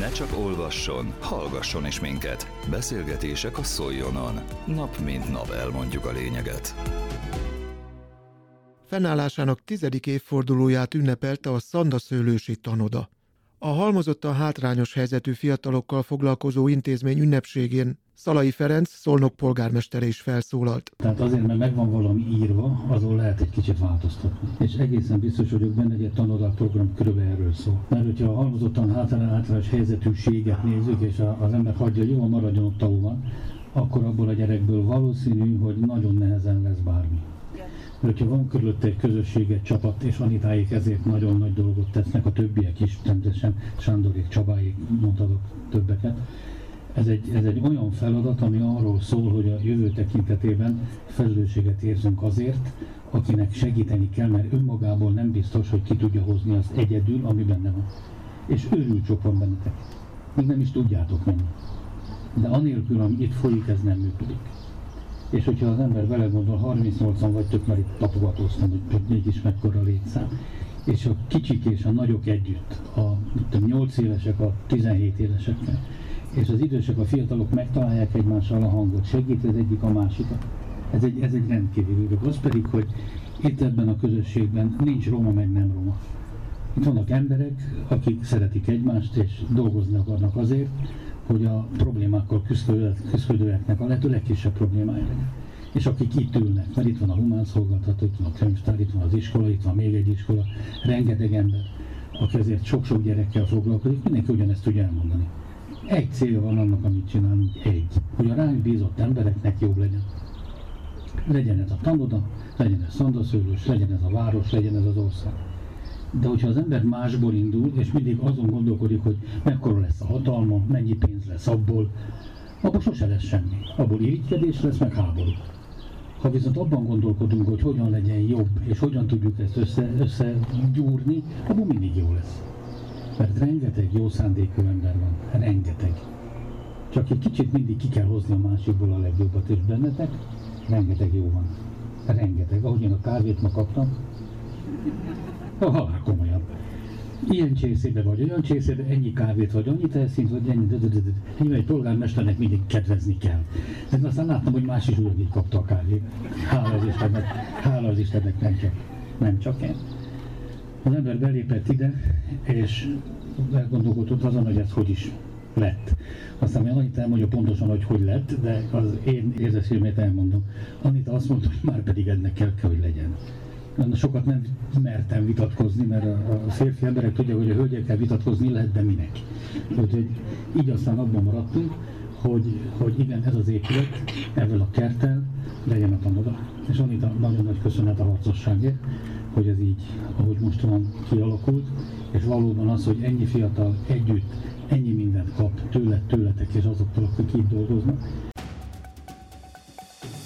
Ne csak olvasson, hallgasson is minket. Beszélgetések a Szoljonon. Nap mint nap elmondjuk a lényeget. Fennállásának tizedik évfordulóját ünnepelte a Szandaszőlősi Tanoda. A halmozottan hátrányos helyzetű fiatalokkal foglalkozó intézmény ünnepségén Szalai Ferenc, Szolnok polgármestere is felszólalt. Tehát azért, mert megvan valami írva, azon lehet egy kicsit változtatni. És egészen biztos vagyok benne, hogy egy tanodák program körülbelül erről szól. Mert hogyha a halmozottan hátrányos helyzetűséget nézzük, és az ember hagyja, hogy jól maradjon ott, ahol van, akkor abból a gyerekből valószínű, hogy nagyon nehezen lesz bármi. Hogyha van körülötte egy közösség, csapat, és Anitáik ezért nagyon nagy dolgot tesznek, a többiek is, természetesen Sándorék, Csabáik, mondhatok többeket, ez egy, ez egy olyan feladat, ami arról szól, hogy a jövő tekintetében felelősséget érzünk azért, akinek segíteni kell, mert önmagából nem biztos, hogy ki tudja hozni az egyedül, ami benne van. És őrült van bennetek. Még nem is tudjátok mennyi. De anélkül, ami itt folyik, ez nem működik. És hogyha az ember vele gondol, 38-an vagytok, mert itt tapogatóztam, hogy, hogy mégis mekkora létszám, és a kicsik és a nagyok együtt, a, a 8 évesek a 17 évesekkel, és az idősek, a fiatalok megtalálják egymással a hangot, segít az egyik a másikat. Ez egy, ez egy rendkívül dolog. Az pedig, hogy itt ebben a közösségben nincs roma, meg nem roma. Itt vannak emberek, akik szeretik egymást, és dolgozni akarnak azért, hogy a problémákkal küzdőeknek a lehető legkisebb problémája legyen. És akik itt ülnek, mert itt van a humán szolgáltató, itt van a könyvtár, itt van az iskola, itt van még egy iskola, rengeteg ember, aki azért sok-sok gyerekkel foglalkozik, mindenki ugyanezt tudja elmondani. Egy célja van annak, amit csinálunk, egy, hogy a ránk bízott embereknek jobb legyen. Legyen ez a tanoda, legyen ez szandaszőlős, legyen ez a város, legyen ez az ország. De hogyha az ember másból indul, és mindig azon gondolkodik, hogy mekkora lesz a hatalma, mennyi pénz lesz abból, abból sose lesz semmi. Abból irigykedés lesz, meg háború. Ha viszont abban gondolkodunk, hogy hogyan legyen jobb, és hogyan tudjuk ezt össze, összegyúrni, abból mindig jó lesz. Mert rengeteg jó szándékú ember van, rengeteg. Csak egy kicsit mindig ki kell hozni a másikból a legjobbat, és bennetek rengeteg jó van. Rengeteg. Ahogy én a kávét ma kaptam, a halál komolyabb. Ilyen csészébe vagy, olyan csészébe, ennyi kávét vagy, annyi telszint vagy, ennyi, ennyi, egy polgármesternek mindig kedvezni kell. De aztán láttam, hogy más is ugyanígy kapta a kávét. Hála az Istennek, hála az Istennek, nem csak, nem csak én. Az ember belépett ide, és elgondolkodott azon, hogy ez hogy is lett. Aztán még annyit elmondja pontosan, hogy hogy lett, de az én érzésülmét elmondom. Anita azt mondta, hogy már pedig ennek kell, kell, hogy legyen. Sokat nem mertem vitatkozni, mert a, férfi emberek tudják, hogy a hölgyekkel vitatkozni lehet, de minek. Úgyhogy így aztán abban maradtunk, hogy, hogy igen, ez az épület, ebből a kerttel legyen a tanoda. És Anita nagyon nagy köszönet a harcosságért, hogy ez így, ahogy most van, kialakult, és valóban az, hogy ennyi fiatal együtt ennyi mindent kap tőle, tőletek és azoktól, akik itt dolgoznak.